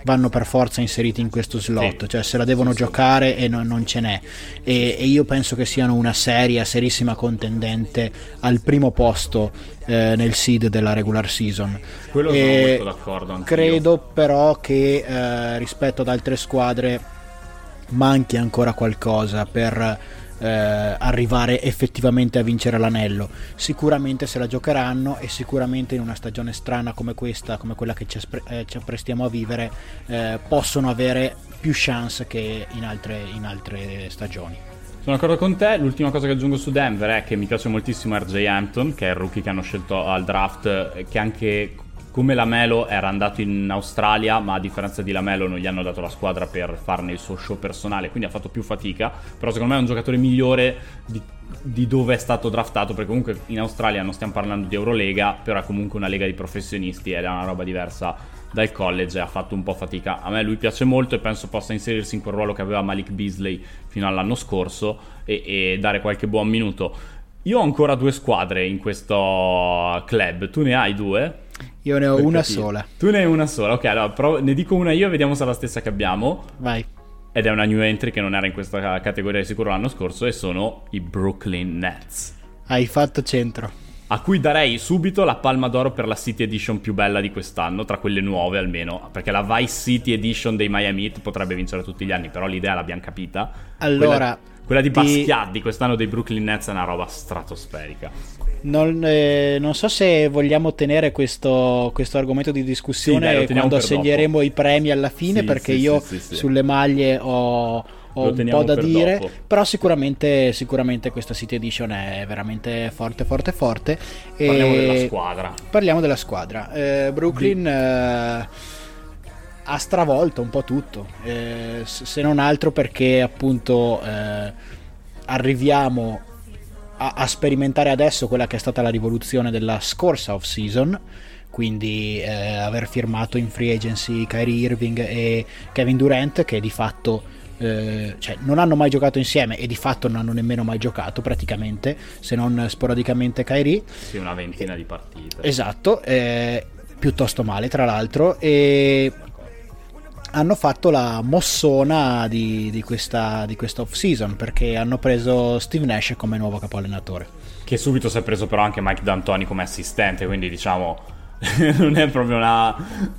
vanno per forza inseriti in questo slot, cioè se la devono giocare e no, non ce n'è. E, e, io penso che siano una seria, serissima contendente al primo posto eh, nel seed della regular season. Quello sono molto d'accordo. Anch'io. Credo però che eh, rispetto ad altre squadre manchi ancora qualcosa per eh, arrivare effettivamente a vincere l'anello. Sicuramente se la giocheranno e sicuramente in una stagione strana come questa, come quella che ci, eh, ci apprestiamo a vivere, eh, possono avere più chance che in altre, in altre stagioni. Sono d'accordo con te, l'ultima cosa che aggiungo su Denver è che mi piace moltissimo RJ Hampton, che è il rookie che hanno scelto al draft, che anche come Lamelo era andato in Australia, ma a differenza di Lamelo non gli hanno dato la squadra per farne il suo show personale, quindi ha fatto più fatica, però secondo me è un giocatore migliore di, di dove è stato draftato, perché comunque in Australia non stiamo parlando di Eurolega, però è comunque una lega di professionisti ed è una roba diversa dal college e ha fatto un po' fatica. A me lui piace molto e penso possa inserirsi in quel ruolo che aveva Malik Beasley fino all'anno scorso e, e dare qualche buon minuto. Io ho ancora due squadre in questo club, tu ne hai due? Io ne ho per una capire. sola. Tu ne hai una sola, ok, allora prov- ne dico una io e vediamo se è la stessa che abbiamo. Vai. Ed è una new entry che non era in questa categoria di sicuro l'anno scorso e sono i Brooklyn Nets. Hai fatto centro. A cui darei subito la palma d'oro per la City Edition più bella di quest'anno, tra quelle nuove almeno, perché la Vice City Edition dei Miami Heat potrebbe vincere tutti gli anni, però l'idea l'abbiamo capita. Allora, quella, quella di. Basquiat di quest'anno dei Brooklyn Nets è una roba stratosferica. Non, eh, non, so se vogliamo tenere questo, questo argomento di discussione sì, dai, quando assegneremo dopo. i premi alla fine, sì, perché sì, io sulle maglie ho, ho un po' da dire, dopo. però sicuramente, sicuramente, questa City Edition è veramente forte, forte, forte. Parliamo della squadra. Parliamo della squadra. Eh, Brooklyn eh, ha stravolto un po' tutto, eh, se non altro perché appunto eh, arriviamo a, a, sperimentare adesso quella che è stata la rivoluzione della scorsa off season quindi eh, aver firmato in free agency Kyrie Irving e Kevin Durant che di fatto eh, cioè, non hanno mai giocato insieme e di fatto non hanno nemmeno mai giocato praticamente se non sporadicamente Kyrie. Sì una ventina di partite. Esatto eh, piuttosto male tra l'altro e hanno fatto la mossona di, di, questa, di off-season perché hanno preso Steve Nash come nuovo capo allenatore. Che subito si è preso però anche Mike D'Antoni come assistente, quindi diciamo [LAUGHS] non è proprio una...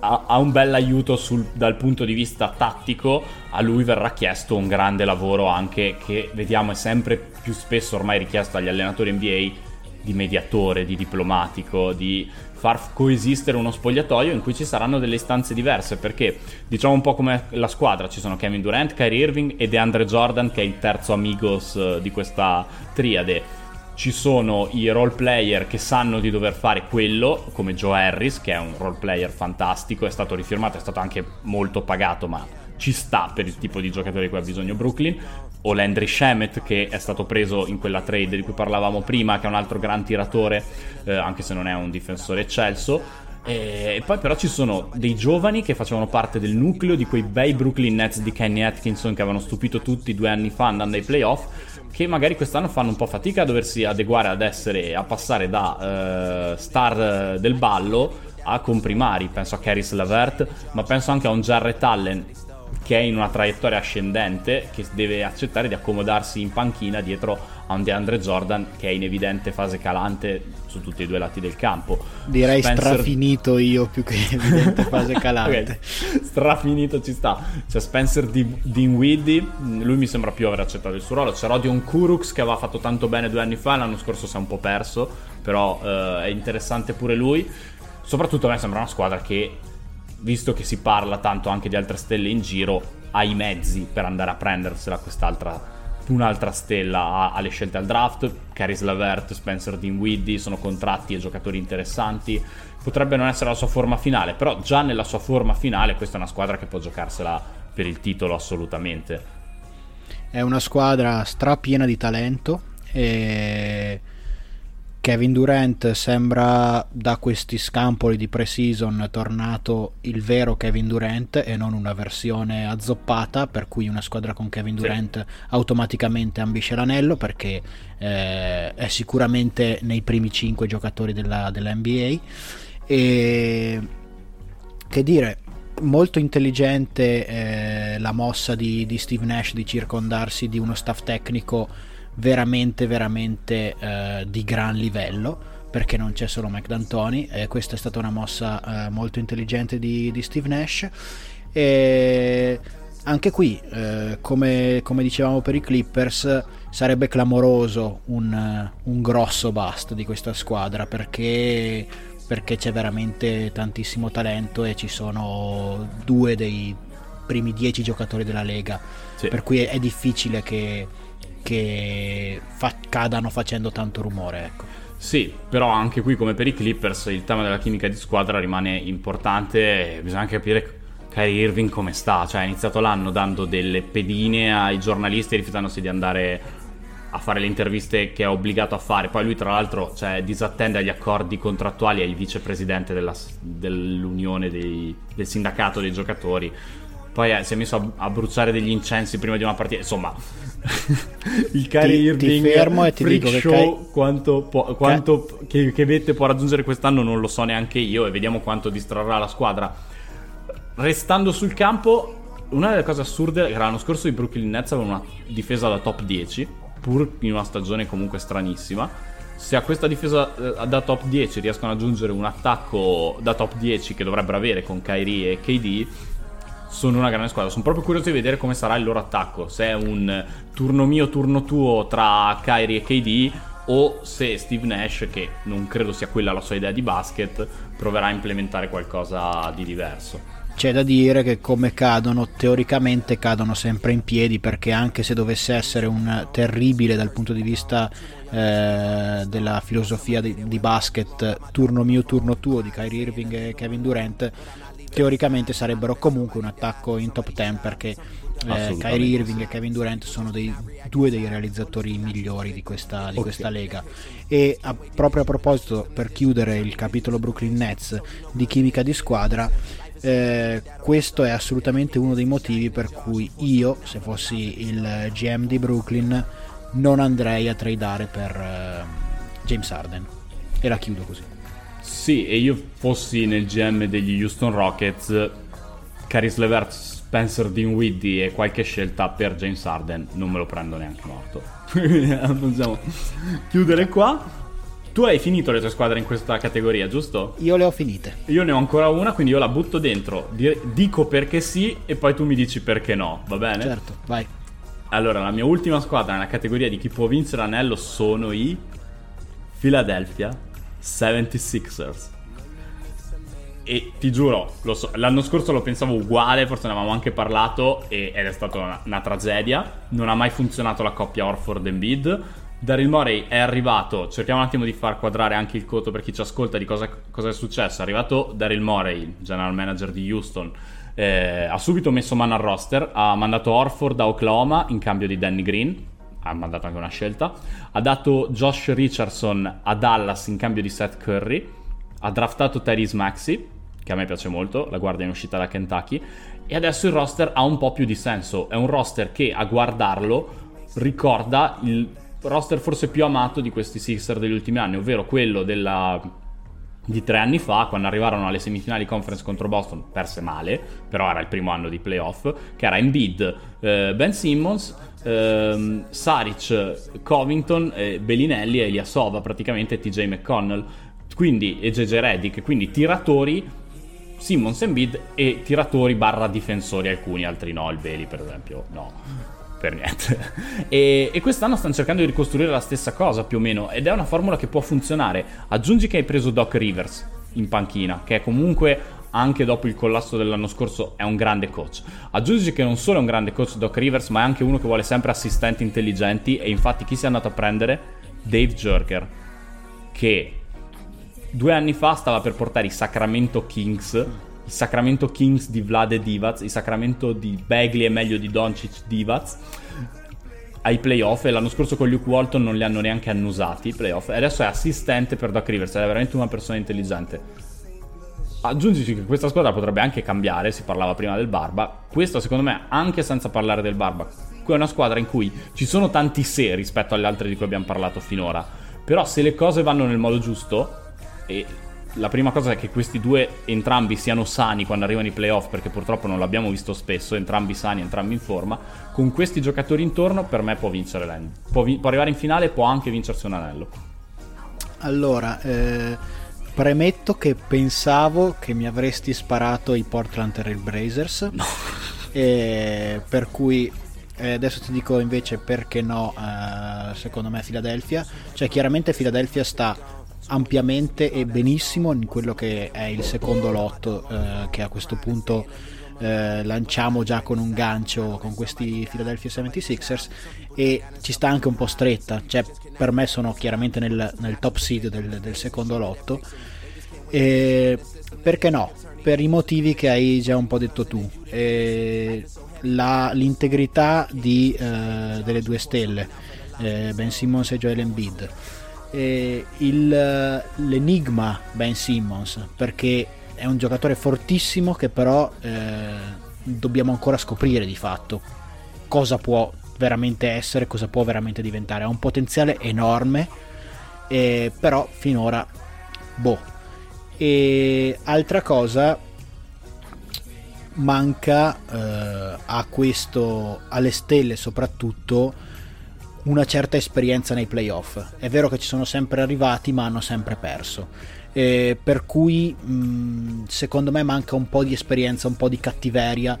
Ha, ha un bel aiuto sul, dal punto di vista tattico, a lui verrà chiesto un grande lavoro anche che vediamo è sempre più spesso ormai richiesto agli allenatori NBA di mediatore, di diplomatico, di far coesistere uno spogliatoio in cui ci saranno delle istanze diverse perché diciamo un po' come la squadra ci sono Kevin Durant, Kyrie Irving e DeAndre Jordan che è il terzo amigos eh, di questa triade. Ci sono i role player che sanno di dover fare quello, come Joe Harris, che è un role player fantastico, è stato rifirmato, è stato anche molto pagato, ma ci sta per il tipo di giocatore di cui ha bisogno. Brooklyn o Landry Shemet che è stato preso in quella trade di cui parlavamo prima che è un altro gran tiratore eh, anche se non è un difensore eccelso. E poi però ci sono dei giovani che facevano parte del nucleo di quei bei Brooklyn Nets di Kenny Atkinson che avevano stupito tutti due anni fa andando ai playoff che magari quest'anno fanno un po' fatica a doversi adeguare ad essere a passare da uh, star del ballo a comprimari. Penso a Caris Lavert ma penso anche a un Jarrett Allen che è in una traiettoria ascendente, che deve accettare di accomodarsi in panchina dietro a un DeAndre Jordan che è in evidente fase calante su tutti e due i lati del campo. Direi Spencer... strafinito io più che evidente fase [LAUGHS] calante. okay. Strafinito ci sta. C'è Spencer Dinwiddie, lui mi sembra più aver accettato il suo ruolo. C'è Rodion Kurux che aveva fatto tanto bene due anni fa, l'anno scorso si è un po' perso, però eh, è interessante pure lui. Soprattutto a me sembra una squadra che visto che si parla tanto anche di altre stelle in giro, ha i mezzi per andare a prendersela quest'altra un'altra stella alle scelte al draft. Caris Lavert, Spencer Dinwiddie sono contratti e giocatori interessanti. Potrebbe non essere la sua forma finale, però già nella sua forma finale questa è una squadra che può giocarsela per il titolo assolutamente. È una squadra strapiena di talento e Kevin Durant sembra da questi scampoli di pre-season tornato il vero Kevin Durant e non una versione azzoppata per cui una squadra con Kevin Durant sì. automaticamente ambisce l'anello perché eh, è sicuramente nei primi 5 giocatori della, della NBA e che dire molto intelligente eh, la mossa di, di Steve Nash di circondarsi di uno staff tecnico veramente veramente eh, di gran livello perché non c'è solo Mike D'Antoni e questa è stata una mossa eh, molto intelligente di, di, Steve Nash e anche qui eh, come, come, dicevamo per i Clippers sarebbe clamoroso un, un grosso bust di questa squadra perché perché c'è veramente tantissimo talento e ci sono due dei primi dieci giocatori della Lega sì. per cui è, è difficile che che fa- cadano facendo tanto rumore. Ecco. Sì, però anche qui come per i Clippers il tema della chimica di squadra rimane importante, bisogna anche capire Kyrie Irving come sta, cioè ha iniziato l'anno dando delle pedine ai giornalisti rifiutandosi di andare a fare le interviste che è obbligato a fare, poi lui tra l'altro cioè, disattende agli accordi contrattuali, è il vicepresidente della, dell'unione dei, del sindacato dei giocatori, poi eh, si è messo a, a, bruciare degli incensi prima di una partita. Insomma, [LAUGHS] il Kyrie Irving ti fermo e ti dico show Kai... quanto, può, quanto Kai... che, che vette può raggiungere quest'anno non lo so neanche io e vediamo quanto distrarrà la squadra. Restando sul campo, una delle cose assurde che l'anno scorso i Brooklyn Nets avevano una difesa da top 10, pur in una stagione comunque stranissima. Se a questa difesa eh, da top 10 riescono ad aggiungere un attacco da top 10 che dovrebbero avere con Kyrie e KD, sono una grande squadra. Sono proprio curioso di vedere come sarà il loro attacco. Se è un turno mio, turno tuo tra Kyrie e KD o se Steve Nash, che non credo sia quella la sua idea di basket, proverà a implementare qualcosa di diverso. C'è da dire che come cadono, teoricamente cadono sempre in piedi perché anche se dovesse essere un terribile dal punto di vista eh, della filosofia di, di basket turno mio, turno tuo di Kyrie Irving e Kevin Durant, teoricamente sarebbero comunque un attacco in top 10 perché eh, Kyrie Irving sì. e Kevin Durant sono dei, due dei realizzatori migliori di questa, di okay. questa lega e a, proprio a proposito per chiudere il capitolo Brooklyn Nets di chimica di squadra eh, questo è assolutamente uno dei motivi per cui io se fossi il GM di Brooklyn non andrei a tradare per eh, James Harden e la chiudo così sì, e io fossi nel GM degli Houston Rockets, Caris Levert, Spencer Dinwiddie e qualche scelta per James Harden, non me lo prendo neanche morto. [LAUGHS] Possiamo chiudere qua. Tu hai finito le tue squadre in questa categoria, giusto? Io le ho finite. Io ne ho ancora una, quindi io la butto dentro. Dico perché sì e poi tu mi dici perché no, va bene? Certo, vai. Allora, la mia ultima squadra nella categoria di chi può vincere l'anello sono i Philadelphia 76ers. E ti giuro, so, l'anno scorso lo pensavo uguale, forse ne avevamo anche parlato e, ed è stata una, una, tragedia. Non ha mai funzionato la coppia Orford Bid. Daryl Morey è arrivato, cerchiamo un attimo di far quadrare anche il conto per chi ci ascolta di cosa, cosa è successo. È arrivato Daryl Morey, general manager di Houston, eh, ha subito messo mano al roster, ha mandato Orford a Oklahoma in cambio di Danny Green, ha mandato anche una scelta. Ha dato Josh Richardson a Dallas in cambio di Seth Curry. Ha draftato Tyrese Maxi, che a me piace molto, la guardia in uscita da Kentucky. E adesso il roster ha un po' più di senso. È un roster che a guardarlo ricorda il roster forse più amato di questi Sixer degli ultimi anni, ovvero quello della di tre anni fa, quando arrivarono alle semifinali conference contro Boston, perse male, però era il primo anno di playoff, che era Embiid, eh, Ben Simmons, ehm, Saric, Covington, eh, Bellinelli e Eliasova, praticamente TJ McConnell, quindi, e JJ Reddick, quindi tiratori Simmons e Embiid e tiratori barra difensori alcuni, altri no, il Veli per esempio no per niente. [LAUGHS] E, e, quest'anno stanno cercando di ricostruire la stessa cosa più o meno ed è una formula che può funzionare. Aggiungi che hai preso Doc Rivers in panchina, che comunque anche dopo il collasso dell'anno scorso è un grande coach. Aggiungi che non solo è un grande coach Doc Rivers, ma è anche uno che vuole sempre assistenti intelligenti e infatti chi si è andato a prendere? Dave Jerker, che due anni fa stava per portare i Sacramento Kings, Sacramento Kings di Vlade Divac, i Sacramento di Bagley e meglio di Doncic Divac. Ai playoff e l'anno scorso con Luke Walton non li hanno neanche annusati i playoff e adesso è assistente per Doc Rivers, è veramente una persona intelligente. Aggiungici che questa squadra potrebbe anche cambiare, si parlava prima del Barba, questo secondo me anche senza parlare del Barba, qui è una squadra in cui ci sono tanti se rispetto alle altre di cui abbiamo parlato finora, però se le cose vanno nel modo giusto e la prima cosa è che questi due entrambi siano sani quando arrivano i playoff, perché purtroppo non l'abbiamo visto spesso, entrambi sani, entrambi in forma. Con questi giocatori intorno, per me può vincere l'end. Può, vi- può arrivare in finale e può anche vincersi un anello. Allora, eh, premetto che pensavo che mi avresti sparato i Portland Trail Blazers. No. Eh, per cui eh, adesso ti dico invece perché no, eh, secondo me Philadelphia. Cioè, chiaramente Philadelphia sta ampiamente e benissimo in quello che è il secondo lotto eh, che a questo punto eh, lanciamo già con un gancio con questi Philadelphia 76ers e ci sta anche un po' stretta. Cioè per me sono chiaramente nel, nel top seed del, del, secondo lotto. E perché no? per i motivi che hai già un po' detto tu. La, l'integrità di, eh, delle due stelle eh, Ben Simmons e Joel Embiid eh, il, l'enigma Ben Simmons perché è un giocatore fortissimo che però eh, dobbiamo ancora scoprire di fatto cosa può veramente essere, cosa può veramente diventare. Ha un potenziale enorme, eh, però finora boh. E altra cosa manca eh, a questo alle stelle soprattutto una certa esperienza nei playoff. È vero che ci sono sempre arrivati, ma hanno sempre perso. Eh, per cui mh, secondo me manca un po' di esperienza, un po' di cattiveria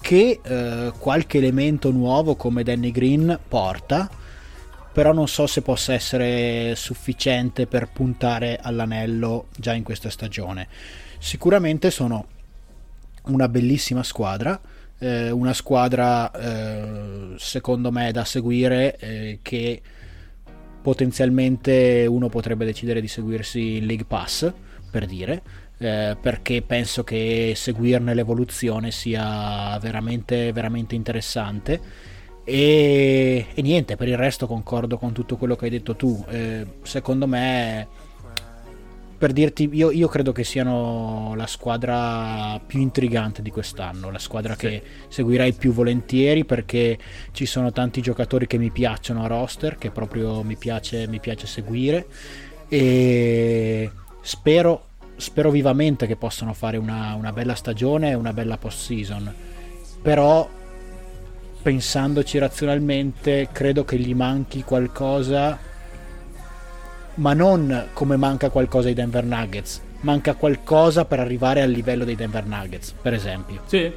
che eh, qualche elemento nuovo come Danny Green porta, però non so se possa essere sufficiente per puntare all'anello già in questa stagione. Sicuramente sono una bellissima squadra eh, una squadra eh, secondo me da seguire eh, che potenzialmente uno potrebbe decidere di seguirsi il League Pass per dire eh, perché penso che seguirne l'evoluzione sia veramente veramente interessante. E, e, niente per il resto concordo con tutto quello che hai detto tu. Eh, secondo me per dirti, io, io, credo che siano la squadra più intrigante di quest'anno, la squadra sì. che seguirei più volentieri perché ci sono tanti giocatori che mi piacciono a roster, che proprio mi piace, mi piace seguire e spero, spero vivamente che possano fare una, una bella stagione e una bella post season, però pensandoci razionalmente credo che gli manchi qualcosa ma non come manca qualcosa ai Denver Nuggets. Manca qualcosa per arrivare al livello dei Denver Nuggets, per esempio. Sì.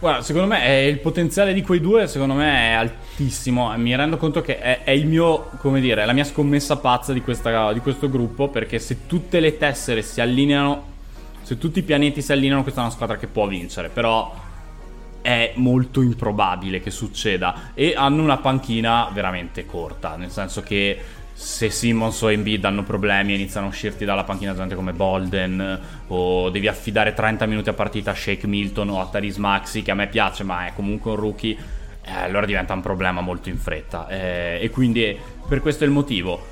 Guarda, secondo me il potenziale di quei due, secondo me è altissimo. Mi rendo conto che è, è il mio, come dire, la mia scommessa pazza di, questa, di questo gruppo. Perché se tutte le tessere si allineano, se tutti i pianeti si allineano, questa è una squadra che può vincere. Però è molto improbabile che succeda. E hanno una panchina veramente corta, nel senso che se Simmons o Embiid hanno problemi e iniziano a uscirti dalla panchina gente come Bolden o devi affidare 30 minuti a partita a Shake Milton o a Taris Maxi che a me piace ma è comunque un rookie eh, allora diventa un problema molto in fretta. Eh, e quindi per questo è il motivo.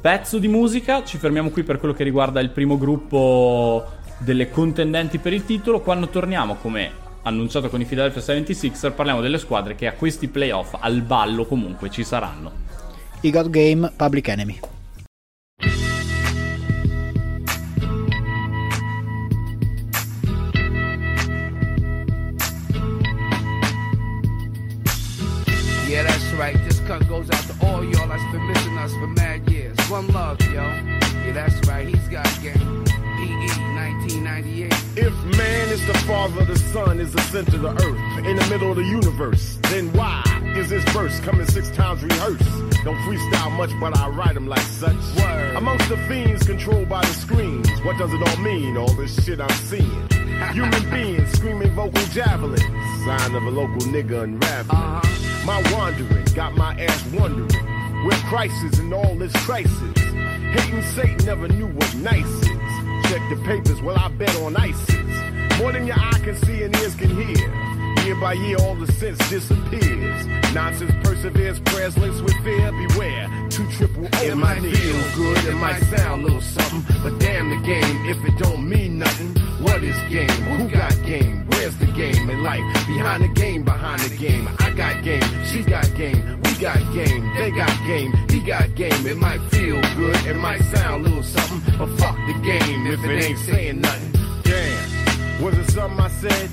Pezzo di musica ci fermiamo qui per quello che riguarda il primo gruppo delle contendenti per il titolo. Quando torniamo come annunciato con i Philadelphia 76er parliamo delle squadre che a questi playoff al ballo comunque ci saranno I Got Game Public Enemy. Yeah, that's right. This cut goes out to all y'all that's been missing us for mad years. One love, yo. Yeah, that's right. He's got game. PE 1998. If man is the father, the sun is the center of the earth, in the middle of the universe, then why is this verse coming six times rehearsed? Don't freestyle much, but I write them like such. Word. Amongst the fiends controlled by the screens, what does it all mean? All this shit I'm seeing. [LAUGHS] Human beings screaming vocal javelins, sign of a local nigga unraveling. Uh-huh. My wandering got my ass wondering where crisis and all this crisis. Hating Satan never knew what nice is. Check the papers, well I bet on ISIS. More than your eye can see and ears can hear. Year by year, all the sense disappears. Nonsense perseveres, prayers links with fear. Beware, two triple O. It might feel good, it might sound a little something, but damn the game if it don't mean nothing. What is game? Who got game? Where's the game in life? Behind the game, behind the game. I got game, she got game, we got game, they got game, he got game. It might feel good, it might sound a little something, but fuck the game if it ain't saying nothing. Damn, was it something I said?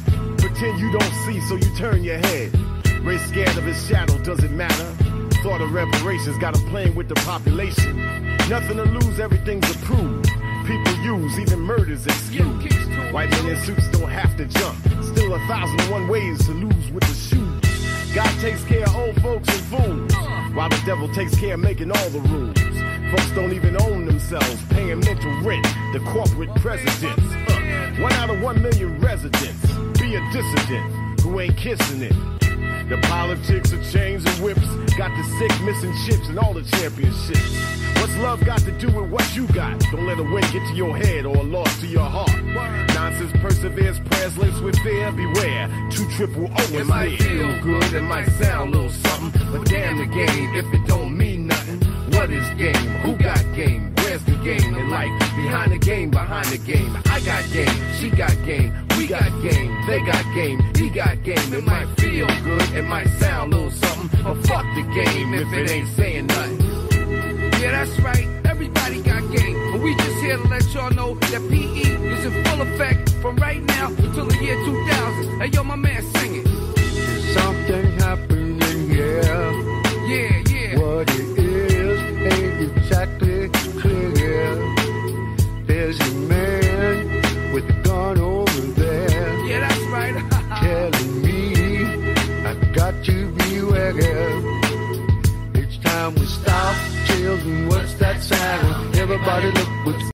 You don't see, so you turn your head. Ray scared of his shadow, does it matter? Thought of reparations, got him playing with the population. Nothing to lose, everything's approved. People use even murders excuse. White men in suits don't have to jump. Still a thousand and one ways to lose with the shoes. God takes care of old folks and fools, while the devil takes care of making all the rules. Folks don't even own themselves, paying mental rent to corporate presidents. One out of one million residents. Be a dissident who ain't kissing it. The politics of chains and whips got the sick missing chips and all the championships. What's love got to do with what you got? Don't let a win get to your head or a loss to your heart. Nonsense perseveres, prayers lives with fear. Beware, two triple O is It might feel good, it might sound a little something, but damn the game if it don't mean nothing. What is game? Who got game? The game in life? Behind the game, behind the game. I got game, she got game, we got game, they got game, he got game. It might feel good, it might sound a little something, but fuck the game if it ain't saying nothing. Yeah, that's right. Everybody got game. But we just here to let y'all know that PE is in full effect from right now until the year 2000. Hey, yo, my man, sing it. Something happening here. Yeah, hills and that sound? Everybody look what's